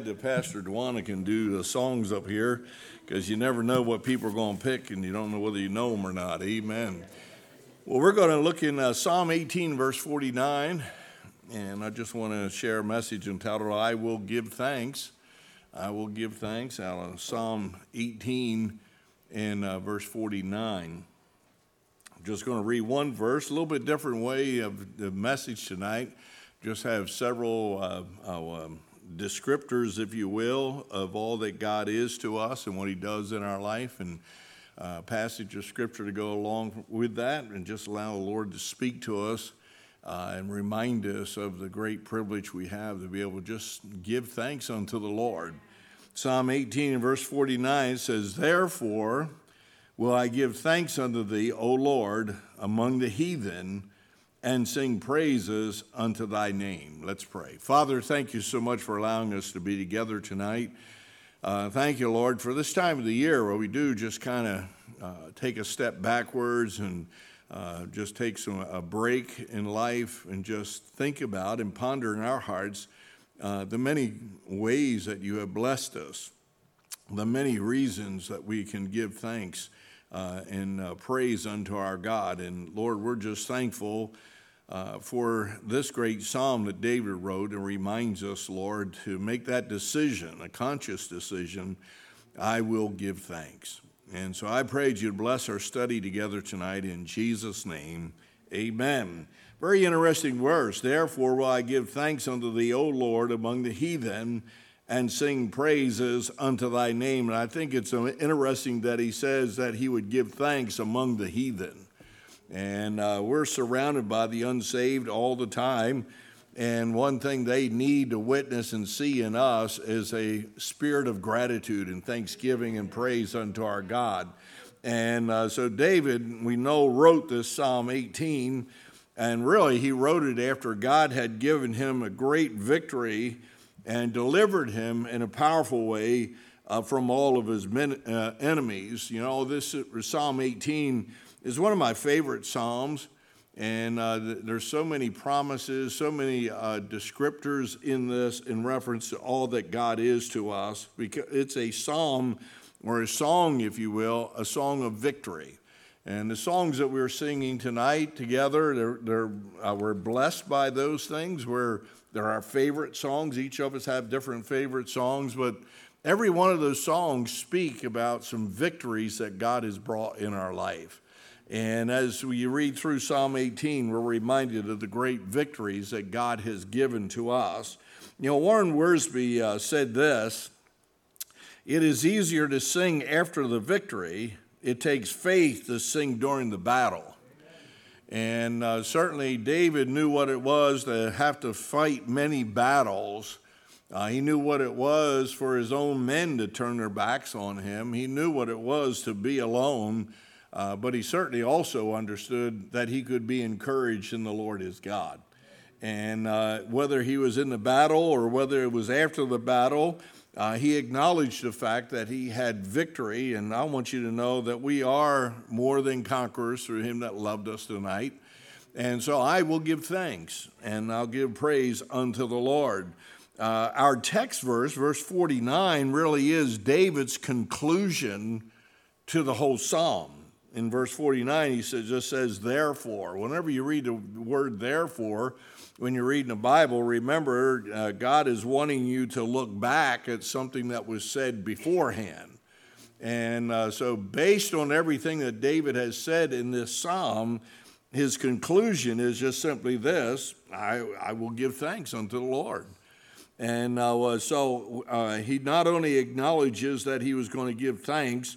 that Pastor Dwana can do the songs up here because you never know what people are going to pick and you don't know whether you know them or not. Amen. Well, we're going to look in uh, Psalm 18, verse 49, and I just want to share a message entitled, I Will Give Thanks. I will give thanks out of Psalm 18 and uh, verse 49. I'm just going to read one verse, a little bit different way of the message tonight. Just have several uh, uh um, descriptors, if you will, of all that God is to us and what He does in our life, and uh, passage of Scripture to go along with that, and just allow the Lord to speak to us uh, and remind us of the great privilege we have to be able to just give thanks unto the Lord. Psalm 18 and verse 49 says, Therefore will I give thanks unto thee, O Lord, among the heathen and sing praises unto thy name. Let's pray. Father, thank you so much for allowing us to be together tonight. Uh, thank you, Lord, for this time of the year where we do just kind of uh, take a step backwards and uh, just take some, a break in life and just think about and ponder in our hearts uh, the many ways that you have blessed us, the many reasons that we can give thanks uh, and uh, praise unto our God. And Lord, we're just thankful uh, for this great psalm that David wrote and reminds us, Lord, to make that decision, a conscious decision, I will give thanks. And so I prayed you'd bless our study together tonight in Jesus' name. Amen. Very interesting verse. Therefore will I give thanks unto thee, O Lord, among the heathen, and sing praises unto thy name. And I think it's interesting that he says that he would give thanks among the heathen. And uh, we're surrounded by the unsaved all the time. And one thing they need to witness and see in us is a spirit of gratitude and thanksgiving and praise unto our God. And uh, so David, we know, wrote this Psalm 18, and really he wrote it after God had given him a great victory and delivered him in a powerful way uh, from all of his men, uh, enemies. You know, this Psalm 18 is one of my favorite Psalms. And uh, there's so many promises, so many uh, descriptors in this in reference to all that God is to us. Because it's a psalm or a song, if you will, a song of victory. And the songs that we're singing tonight together, they're, they're, uh, we're blessed by those things. We're, they're our favorite songs. Each of us have different favorite songs, but every one of those songs speak about some victories that God has brought in our life. And as we read through Psalm 18, we're reminded of the great victories that God has given to us. You know, Warren Wiersbe uh, said this It is easier to sing after the victory, it takes faith to sing during the battle. And uh, certainly, David knew what it was to have to fight many battles. Uh, he knew what it was for his own men to turn their backs on him. He knew what it was to be alone uh, but he certainly also understood that he could be encouraged in the Lord his God. And uh, whether he was in the battle or whether it was after the battle, uh, he acknowledged the fact that he had victory. And I want you to know that we are more than conquerors through him that loved us tonight. And so I will give thanks and I'll give praise unto the Lord. Uh, our text verse, verse 49, really is David's conclusion to the whole psalm in verse 49, he says, just says, therefore. Whenever you read the word therefore, when you're reading the Bible, remember uh, God is wanting you to look back at something that was said beforehand. And uh, so, based on everything that David has said in this psalm, his conclusion is just simply this I, I will give thanks unto the Lord. And uh, so uh, he not only acknowledges that he was going to give thanks,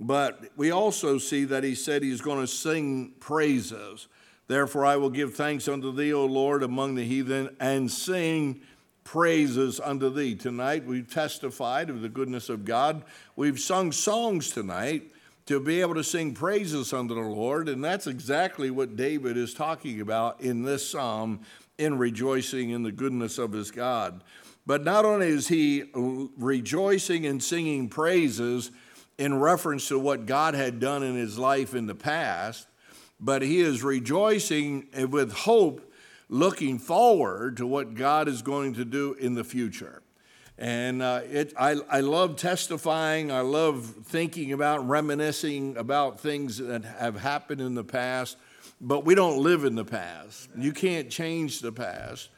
but we also see that he said he's going to sing praises. Therefore, I will give thanks unto thee, O Lord, among the heathen, and sing praises unto thee. Tonight, we've testified of the goodness of God. We've sung songs tonight to be able to sing praises unto the Lord, and that's exactly what David is talking about in this psalm in rejoicing in the goodness of his God. But not only is he rejoicing and singing praises, in reference to what God had done in his life in the past, but he is rejoicing with hope, looking forward to what God is going to do in the future. And uh, it, I, I love testifying. I love thinking about, reminiscing about things that have happened in the past. But we don't live in the past. You can't change the past.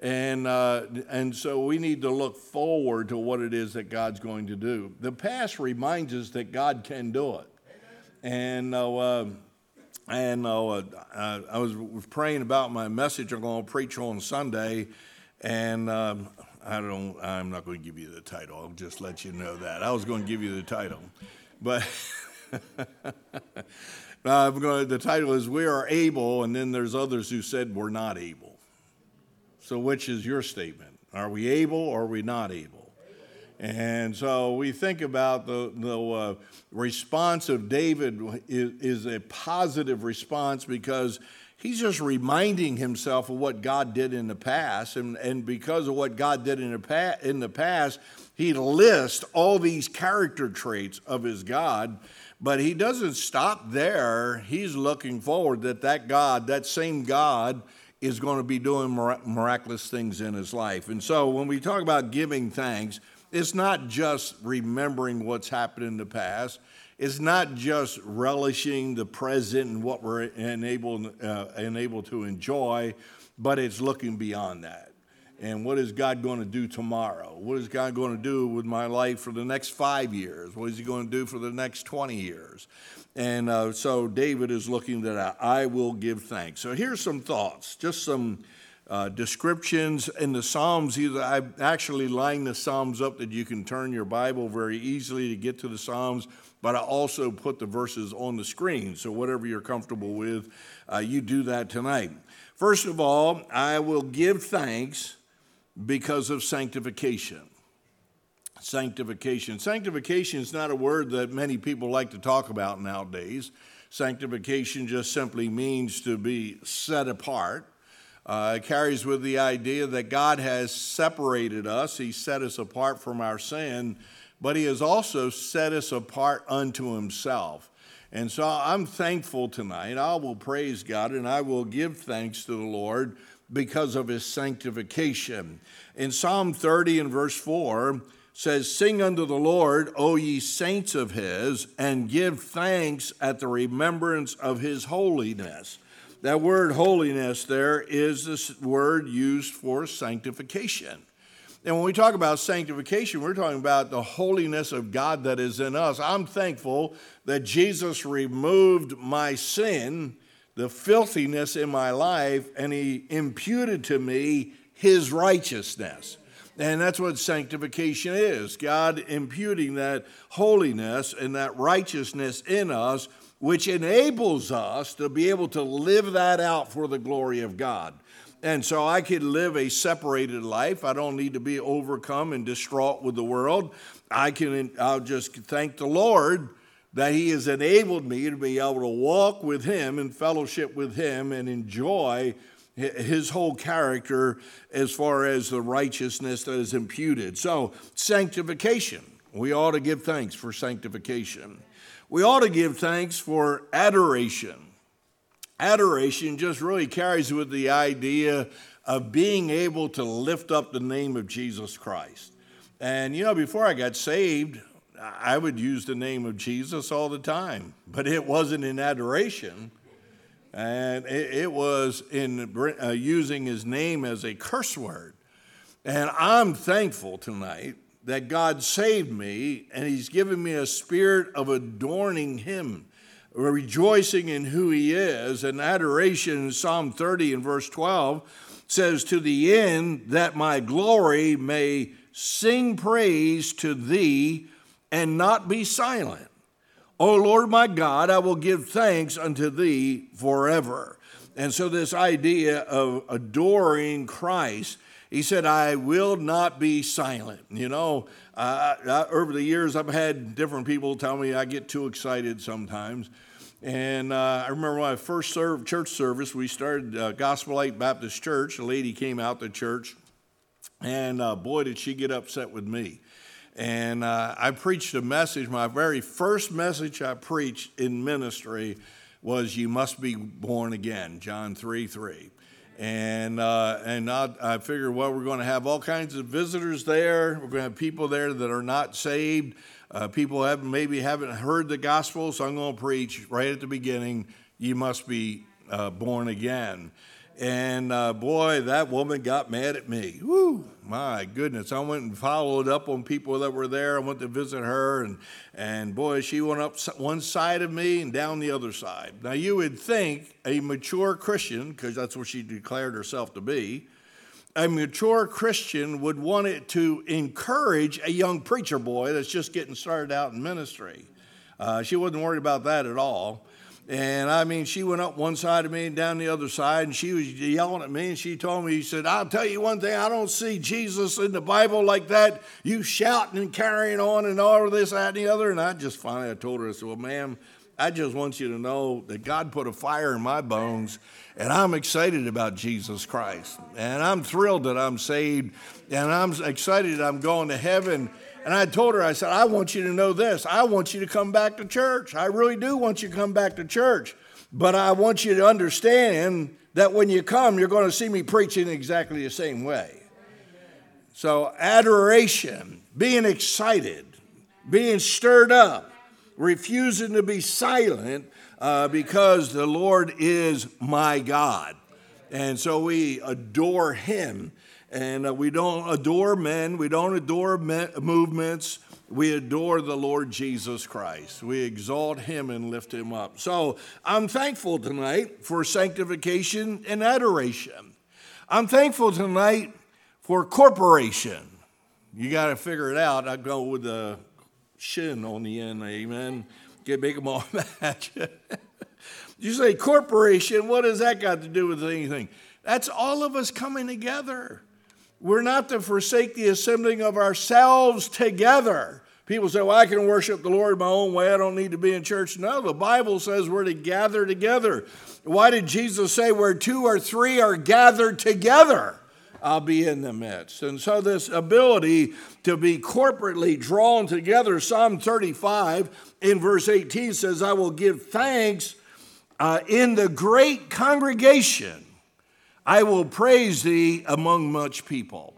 And, uh, and so we need to look forward to what it is that God's going to do. The past reminds us that God can do it. And, uh, and uh, I was praying about my message I'm going to preach on Sunday. And um, I don't. I'm not going to give you the title. I'll just let you know that. I was going to give you the title, but I'm going. The title is "We Are Able," and then there's others who said we're not able. So, which is your statement? Are we able or are we not able? And so we think about the, the uh, response of David is, is a positive response because he's just reminding himself of what God did in the past. And, and because of what God did in the, pa- in the past, he lists all these character traits of his God. But he doesn't stop there. He's looking forward that that God, that same God, is going to be doing miraculous things in his life. And so when we talk about giving thanks, it's not just remembering what's happened in the past It's not just relishing the present and what we're enabled, uh, enabled to enjoy, but it's looking beyond that. And what is God going to do tomorrow? What is God going to do with my life for the next five years? What is He going to do for the next 20 years? And uh, so David is looking that I will give thanks. So here's some thoughts, just some uh, descriptions in the Psalms. Either I actually lined the Psalms up that you can turn your Bible very easily to get to the Psalms but I also put the verses on the screen. So, whatever you're comfortable with, uh, you do that tonight. First of all, I will give thanks because of sanctification. Sanctification. Sanctification is not a word that many people like to talk about nowadays. Sanctification just simply means to be set apart. Uh, it carries with the idea that God has separated us, He set us apart from our sin but he has also set us apart unto himself. And so I'm thankful tonight. I will praise God and I will give thanks to the Lord because of his sanctification. In Psalm 30 and verse 4 says, Sing unto the Lord, O ye saints of his, and give thanks at the remembrance of his holiness. That word holiness there is this word used for sanctification. And when we talk about sanctification, we're talking about the holiness of God that is in us. I'm thankful that Jesus removed my sin, the filthiness in my life, and he imputed to me his righteousness. And that's what sanctification is God imputing that holiness and that righteousness in us, which enables us to be able to live that out for the glory of God. And so I could live a separated life. I don't need to be overcome and distraught with the world. I can, I'll just thank the Lord that He has enabled me to be able to walk with Him and fellowship with Him and enjoy His whole character as far as the righteousness that is imputed. So, sanctification. We ought to give thanks for sanctification. We ought to give thanks for adoration adoration just really carries with the idea of being able to lift up the name of Jesus Christ. And you know, before I got saved, I would use the name of Jesus all the time, but it wasn't in adoration. And it, it was in uh, using his name as a curse word. And I'm thankful tonight that God saved me and he's given me a spirit of adorning him rejoicing in who he is. And adoration in Psalm 30 and verse 12 says, To the end that my glory may sing praise to thee and not be silent. O Lord my God, I will give thanks unto thee forever. And so, this idea of adoring Christ, he said, I will not be silent. You know, uh, I, over the years, I've had different people tell me I get too excited sometimes. And uh, I remember when I first served church service, we started uh, Gospel Light Baptist Church. A lady came out to church, and uh, boy, did she get upset with me. And uh, I preached a message. My very first message I preached in ministry was, You must be born again, John 3 3. And, uh, and I, I figured, well, we're going to have all kinds of visitors there. We're going to have people there that are not saved. Uh, people have maybe haven't heard the gospel, so I'm going to preach right at the beginning. You must be uh, born again. And uh, boy, that woman got mad at me. Woo, my goodness. I went and followed up on people that were there. I went to visit her, and, and boy, she went up one side of me and down the other side. Now, you would think a mature Christian, because that's what she declared herself to be, a mature Christian would want it to encourage a young preacher boy that's just getting started out in ministry. Uh, she wasn't worried about that at all. And I mean, she went up one side of me and down the other side, and she was yelling at me. And she told me, She said, I'll tell you one thing, I don't see Jesus in the Bible like that. You shouting and carrying on and all of this, that, and the other. And I just finally I told her, I said, Well, ma'am, I just want you to know that God put a fire in my bones, and I'm excited about Jesus Christ. And I'm thrilled that I'm saved, and I'm excited that I'm going to heaven. And I told her, I said, I want you to know this. I want you to come back to church. I really do want you to come back to church. But I want you to understand that when you come, you're going to see me preaching exactly the same way. So, adoration, being excited, being stirred up, refusing to be silent uh, because the Lord is my God. And so we adore Him. And uh, we don't adore men, we don't adore movements. We adore the Lord Jesus Christ. We exalt him and lift him up. So I'm thankful tonight for sanctification and adoration. I'm thankful tonight for corporation. You got to figure it out. I go with the shin on the end, amen. Get make them all match. you say corporation, what has that got to do with anything? That's all of us coming together. We're not to forsake the assembling of ourselves together. People say, well, I can worship the Lord my own way. I don't need to be in church. No, the Bible says we're to gather together. Why did Jesus say, where two or three are gathered together, I'll be in the midst? And so, this ability to be corporately drawn together, Psalm 35 in verse 18 says, I will give thanks uh, in the great congregation. I will praise thee among much people.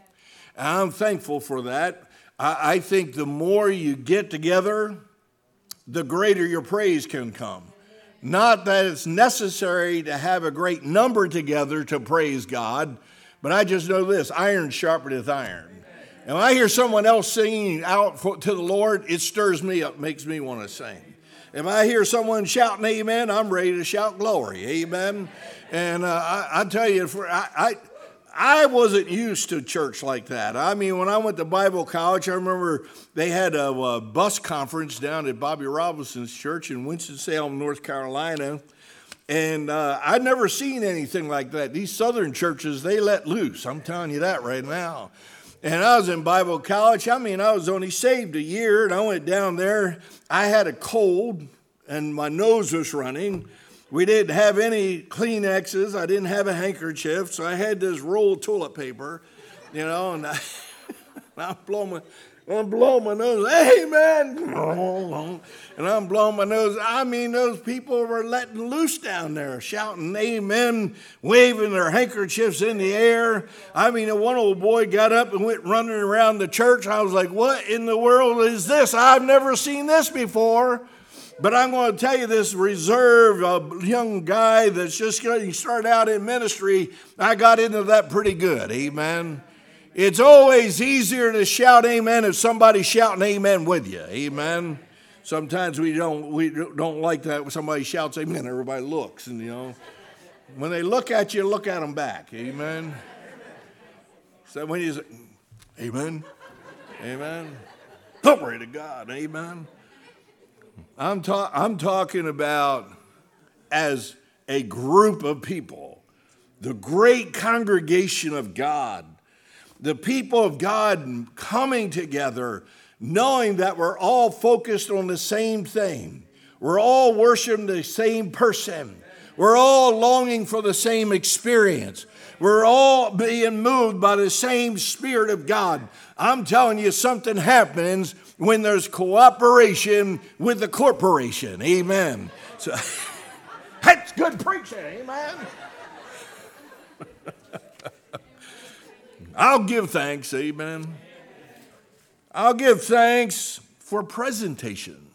And I'm thankful for that. I, I think the more you get together, the greater your praise can come. Not that it's necessary to have a great number together to praise God, but I just know this iron sharpeneth iron. And when I hear someone else singing out to the Lord, it stirs me up, makes me want to sing. If I hear someone shouting amen, I'm ready to shout glory. Amen. And uh, I, I, tell you, for, I, I, I wasn't used to church like that. I mean, when I went to Bible college, I remember they had a, a bus conference down at Bobby Robinson's church in Winston-Salem, North Carolina. And uh, I'd never seen anything like that. These southern churches, they let loose. I'm telling you that right now. And I was in Bible college. I mean, I was only saved a year, and I went down there. I had a cold, and my nose was running. We didn't have any Kleenexes. I didn't have a handkerchief, so I had this roll toilet paper, you know, and I, I'm blowing my, I'm blowing my nose. Hey, man. And I'm blowing my nose. I mean, those people were letting loose down there, shouting amen, waving their handkerchiefs in the air. I mean, one old boy got up and went running around the church. I was like, what in the world is this? I've never seen this before. But I'm going to tell you this reserve, a young guy that's just getting started out in ministry, I got into that pretty good. Amen. It's always easier to shout amen if somebody's shouting amen with you. Amen. Sometimes we don't we don't like that when somebody shouts amen, everybody looks and you know. When they look at you, look at them back. Amen. So when you say, Amen. Amen. Glory to God. Amen. I'm, ta- I'm talking about as a group of people, the great congregation of God the people of God coming together, knowing that we're all focused on the same thing. We're all worshiping the same person. We're all longing for the same experience. We're all being moved by the same Spirit of God. I'm telling you, something happens when there's cooperation with the corporation. Amen. So, that's good preaching. Amen. I'll give thanks, amen. I'll give thanks for presentation.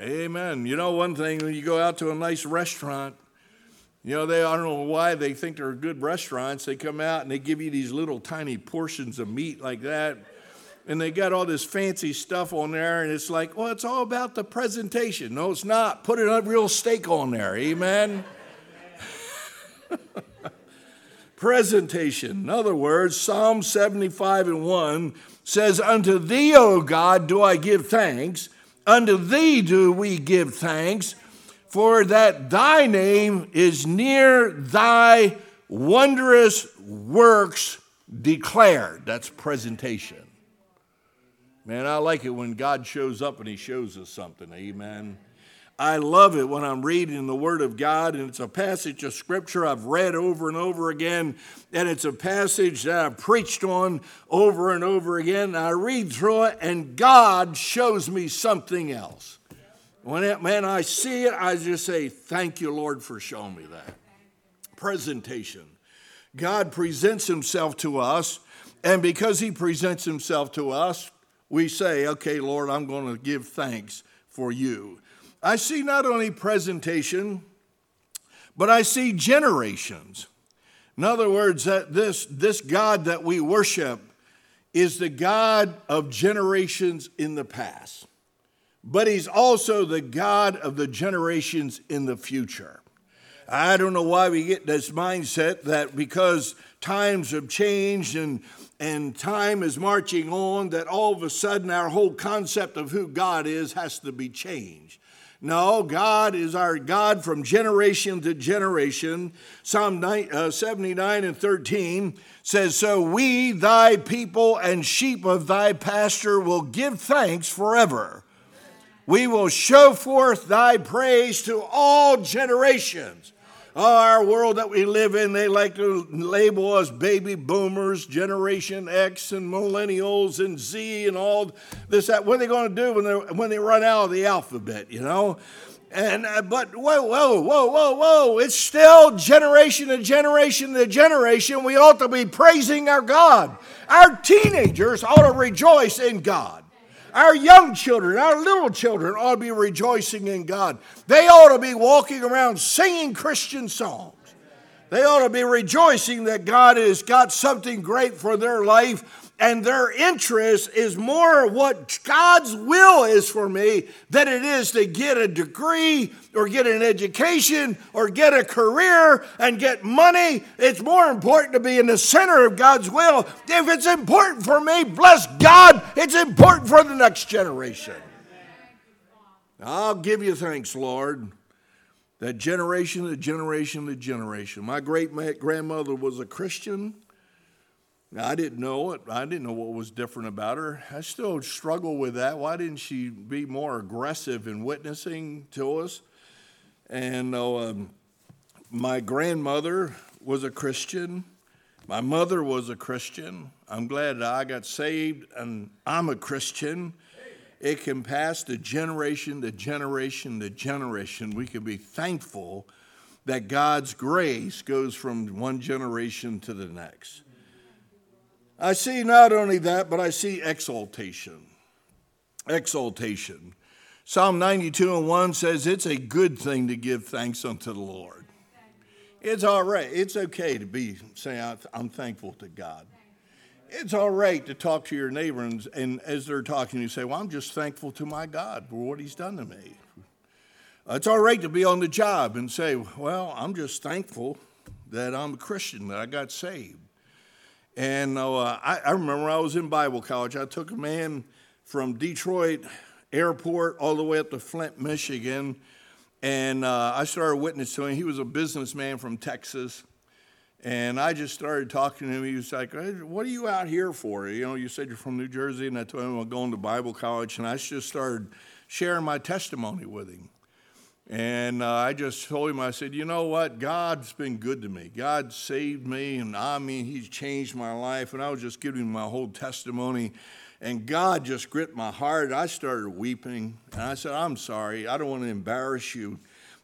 Amen. You know, one thing, when you go out to a nice restaurant, you know, they, I don't know why they think they're good restaurants. They come out and they give you these little tiny portions of meat like that. And they got all this fancy stuff on there, and it's like, well, it's all about the presentation. No, it's not. Put a real steak on there. Amen. presentation. In other words, Psalm 75 and 1 says, Unto thee, O God, do I give thanks. Unto thee do we give thanks for that thy name is near thy wondrous works declared. That's presentation. Man, I like it when God shows up and he shows us something. Amen. I love it when I'm reading the Word of God and it's a passage of Scripture I've read over and over again, and it's a passage that I've preached on over and over again. And I read through it, and God shows me something else. When it, I see it, I just say, Thank you, Lord, for showing me that. Presentation. God presents himself to us, and because he presents himself to us, we say, Okay, Lord, I'm going to give thanks for you. I see not only presentation, but I see generations. In other words, that this, this God that we worship is the God of generations in the past but he's also the God of the generations in the future. I don't know why we get this mindset that because times have changed and, and time is marching on, that all of a sudden our whole concept of who God is has to be changed. No, God is our God from generation to generation. Psalm uh, 79 and 13 says, So we, thy people and sheep of thy pasture, will give thanks forever we will show forth thy praise to all generations. Oh, our world that we live in, they like to label us baby boomers, Generation X, and millennials, and Z, and all this. That. What are they going to do when they when they run out of the alphabet? You know. And uh, but whoa, whoa, whoa, whoa, whoa! It's still generation to generation to generation. We ought to be praising our God. Our teenagers ought to rejoice in God. Our young children, our little children ought to be rejoicing in God. They ought to be walking around singing Christian songs. They ought to be rejoicing that God has got something great for their life and their interest is more what God's will is for me than it is to get a degree or get an education or get a career and get money. It's more important to be in the center of God's will. If it's important for me, bless God, it's important for the next generation. I'll give you thanks, Lord. That generation to generation to generation. My great grandmother was a Christian. I didn't know it. I didn't know what was different about her. I still struggle with that. Why didn't she be more aggressive in witnessing to us? And uh, um, my grandmother was a Christian. My mother was a Christian. I'm glad I got saved and I'm a Christian. It can pass to generation to generation to generation. We can be thankful that God's grace goes from one generation to the next. I see not only that, but I see exaltation. Exaltation. Psalm 92 and 1 says it's a good thing to give thanks unto the Lord. It's all right. It's okay to be saying, I'm thankful to God. It's all right to talk to your neighbor, and, and as they're talking, you say, Well, I'm just thankful to my God for what He's done to me. It's all right to be on the job and say, Well, I'm just thankful that I'm a Christian, that I got saved. And uh, I, I, remember I was in Bible college. I took a man from Detroit airport all the way up to Flint, Michigan, and uh, I started witnessing to him. He was a businessman from Texas. And I just started talking to him. He was like, What are you out here for? You know, you said you're from New Jersey. And I told him I'm going to Bible college. And I just started sharing my testimony with him. And uh, I just told him, I said, you know what? God's been good to me. God saved me, and I mean, He's changed my life. And I was just giving my whole testimony. And God just gripped my heart. I started weeping. And I said, I'm sorry. I don't want to embarrass you.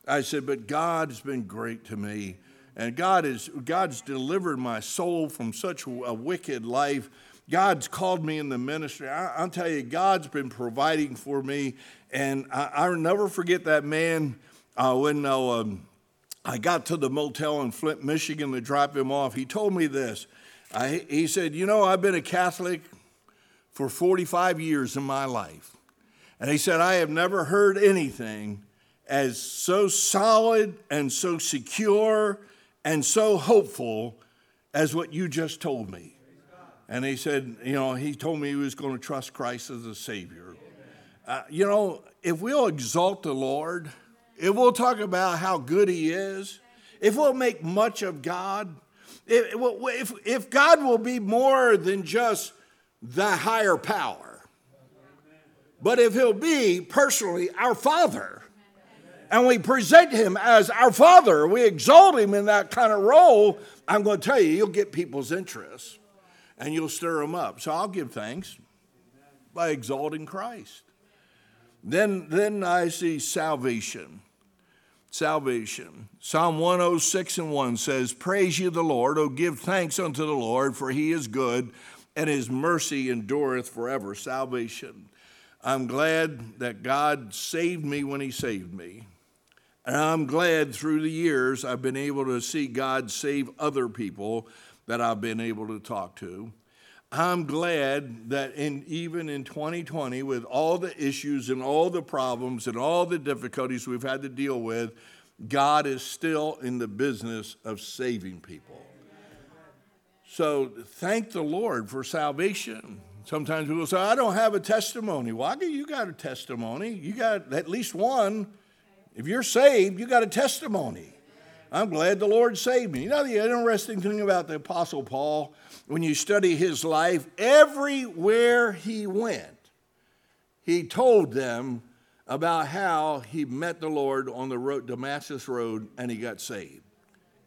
I said, but God's been great to me. And God is God's delivered my soul from such a wicked life. God's called me in the ministry. I, will tell you, God's been providing for me, and I, will never forget that man uh, when uh, um, I got to the motel in Flint, Michigan to drop him off. He told me this. I, he said, "You know, I've been a Catholic for 45 years in my life, and he said I have never heard anything." As so solid and so secure and so hopeful as what you just told me. And he said, you know, he told me he was going to trust Christ as a Savior. Uh, you know, if we'll exalt the Lord, if we'll talk about how good He is, if we'll make much of God, if, if, if God will be more than just the higher power, but if He'll be personally our Father, and we present him as our father, we exalt him in that kind of role, I'm going to tell you, you'll get people's interest and you'll stir them up. So I'll give thanks by exalting Christ. Then, then I see salvation. Salvation. Psalm 106 and 1 says, Praise ye the Lord, O give thanks unto the Lord, for he is good, and his mercy endureth forever. Salvation. I'm glad that God saved me when he saved me. And I'm glad through the years I've been able to see God save other people that I've been able to talk to. I'm glad that in, even in 2020, with all the issues and all the problems and all the difficulties we've had to deal with, God is still in the business of saving people. So thank the Lord for salvation. Sometimes people say, I don't have a testimony. Well, you got a testimony. You got at least one. If you're saved, you got a testimony. I'm glad the Lord saved me. You know, the interesting thing about the Apostle Paul, when you study his life, everywhere he went, he told them about how he met the Lord on the road, Damascus Road and he got saved.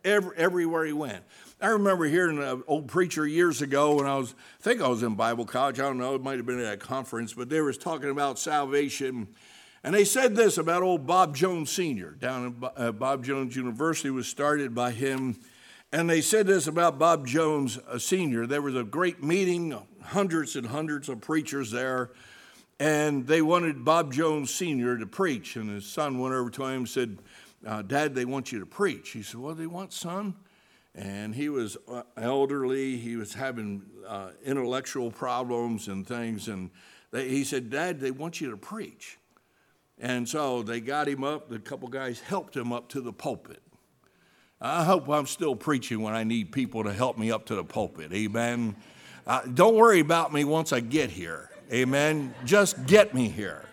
Every, everywhere he went. I remember hearing an old preacher years ago when I was, I think I was in Bible college, I don't know, it might have been at a conference, but they was talking about salvation and they said this about old Bob Jones Sr. down at uh, Bob Jones University was started by him. And they said this about Bob Jones uh, Sr. There was a great meeting, hundreds and hundreds of preachers there, and they wanted Bob Jones Sr. to preach. And his son went over to him and said, uh, Dad, they want you to preach. He said, What do they want, son? And he was uh, elderly, he was having uh, intellectual problems and things. And they, he said, Dad, they want you to preach. And so they got him up. The couple guys helped him up to the pulpit. I hope I'm still preaching when I need people to help me up to the pulpit. Amen. Uh, don't worry about me once I get here. Amen. Just get me here.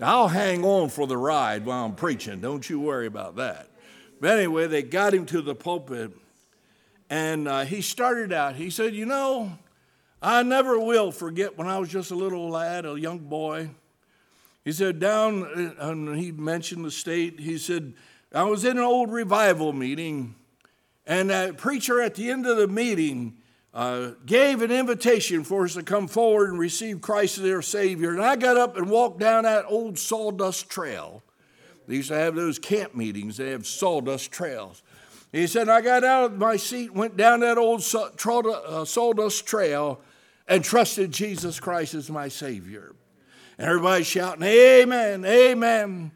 I'll hang on for the ride while I'm preaching. Don't you worry about that. But anyway, they got him to the pulpit, and uh, he started out. He said, You know, I never will forget when I was just a little lad, a young boy. He said, down, and he mentioned the state, he said, I was in an old revival meeting, and a preacher at the end of the meeting uh, gave an invitation for us to come forward and receive Christ as their Savior. And I got up and walked down that old sawdust trail. They used to have those camp meetings, they have sawdust trails. He said, I got out of my seat, went down that old uh, sawdust trail, and trusted Jesus Christ as my Savior. And everybody's shouting, Amen, Amen.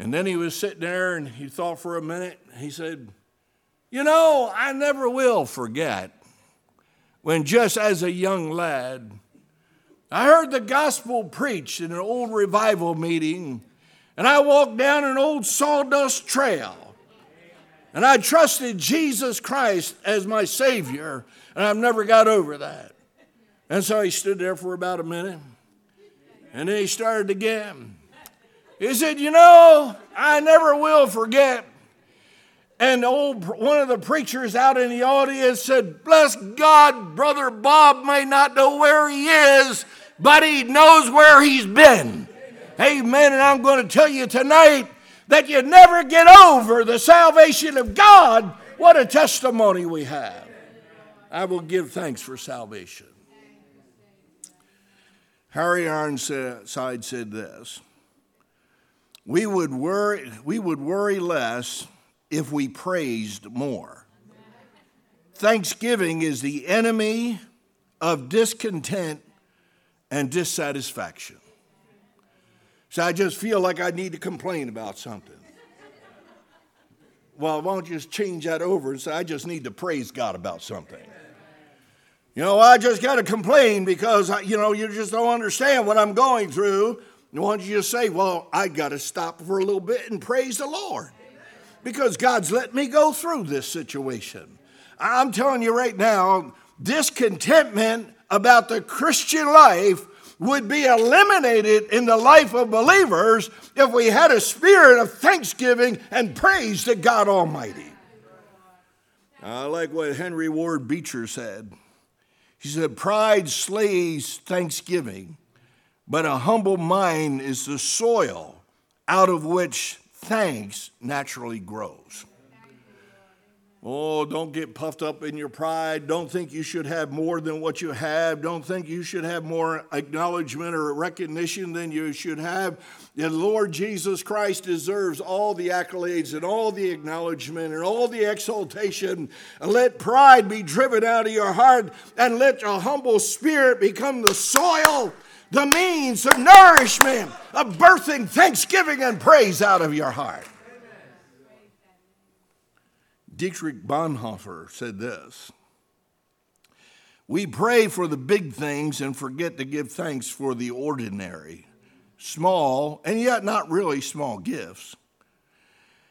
And then he was sitting there and he thought for a minute. He said, You know, I never will forget when just as a young lad, I heard the gospel preached in an old revival meeting, and I walked down an old sawdust trail. And I trusted Jesus Christ as my Savior, and I've never got over that. And so he stood there for about a minute. And then he started again. He said, You know, I never will forget. And old one of the preachers out in the audience said, Bless God, Brother Bob may not know where he is, but he knows where he's been. Amen. And I'm going to tell you tonight that you never get over the salvation of God. What a testimony we have. I will give thanks for salvation. Harry Ironside said this we would, worry, we would worry less if we praised more. Thanksgiving is the enemy of discontent and dissatisfaction. So I just feel like I need to complain about something. Well, why don't you just change that over and say, I just need to praise God about something? You know, I just got to complain because, you know, you just don't understand what I'm going through. Why don't you just say, well, I got to stop for a little bit and praise the Lord because God's let me go through this situation. I'm telling you right now, discontentment about the Christian life would be eliminated in the life of believers if we had a spirit of thanksgiving and praise to God Almighty. I like what Henry Ward Beecher said. He said, Pride slays thanksgiving, but a humble mind is the soil out of which thanks naturally grows. Oh, don't get puffed up in your pride. Don't think you should have more than what you have. Don't think you should have more acknowledgement or recognition than you should have. The Lord Jesus Christ deserves all the accolades and all the acknowledgement and all the exaltation. Let pride be driven out of your heart and let your humble spirit become the soil, the means of nourishment, of birthing thanksgiving and praise out of your heart. Dietrich Bonhoeffer said this We pray for the big things and forget to give thanks for the ordinary, small, and yet not really small gifts.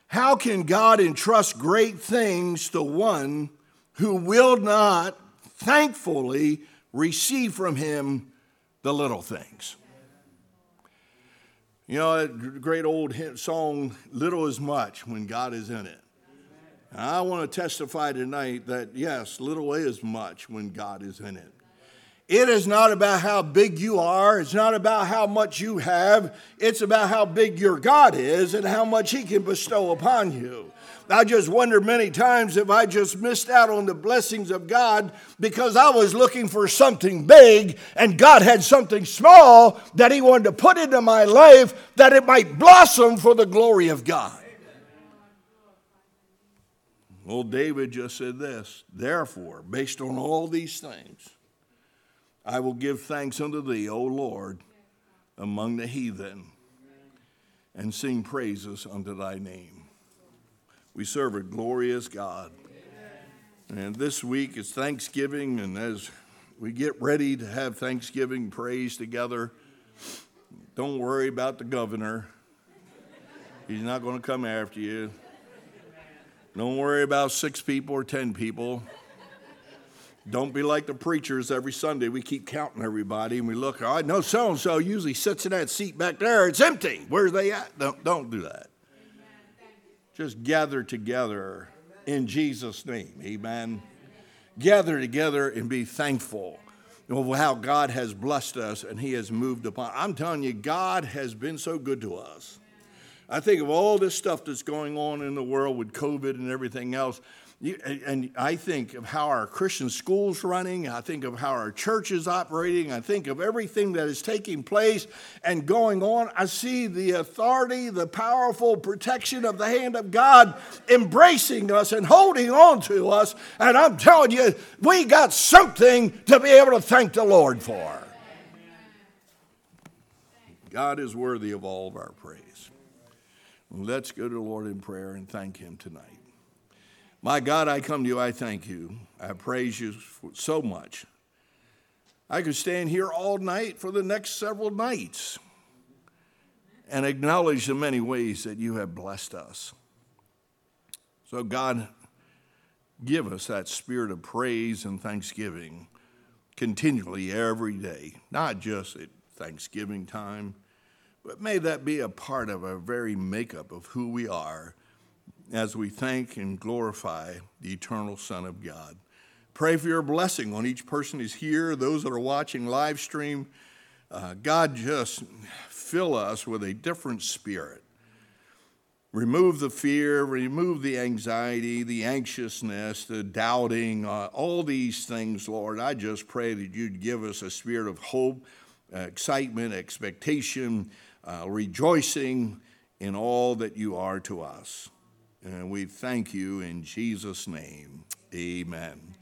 How can God entrust great things to one who will not thankfully receive from him the little things? You know, a great old song, Little is Much, when God is in it. I want to testify tonight that yes, little is much when God is in it. It is not about how big you are. It's not about how much you have. It's about how big your God is and how much He can bestow upon you. I just wonder many times if I just missed out on the blessings of God because I was looking for something big and God had something small that He wanted to put into my life that it might blossom for the glory of God. Well, David just said this Therefore, based on all these things, I will give thanks unto thee, O Lord, among the heathen, and sing praises unto thy name. We serve a glorious God. And this week is Thanksgiving, and as we get ready to have Thanksgiving praise together, don't worry about the governor. He's not going to come after you. Don't worry about six people or ten people. Don't be like the preachers every Sunday. We keep counting everybody and we look, I know so and so usually sits in that seat back there. It's empty. Where's they at? Don't, don't do that. Just gather together in Jesus' name. Amen. Gather together and be thankful of how God has blessed us and He has moved upon. I'm telling you, God has been so good to us. I think of all this stuff that's going on in the world with COVID and everything else. And I think of how our Christian schools running. I think of how our church is operating. I think of everything that is taking place and going on. I see the authority, the powerful protection of the hand of God embracing us and holding on to us. And I'm telling you, we got something to be able to thank the Lord for. God is worthy of all of our praise. Let's go to the Lord in prayer and thank Him tonight. My God, I come to you, I thank you. I praise you so much. I could stand here all night for the next several nights and acknowledge the many ways that you have blessed us. So, God, give us that spirit of praise and thanksgiving continually every day, not just at Thanksgiving time but may that be a part of our very makeup of who we are as we thank and glorify the eternal Son of God. Pray for your blessing on each person who's here, those that are watching live stream. Uh, God, just fill us with a different spirit. Remove the fear, remove the anxiety, the anxiousness, the doubting, uh, all these things, Lord. I just pray that you'd give us a spirit of hope, uh, excitement, expectation, uh, rejoicing in all that you are to us. And we thank you in Jesus' name. Amen.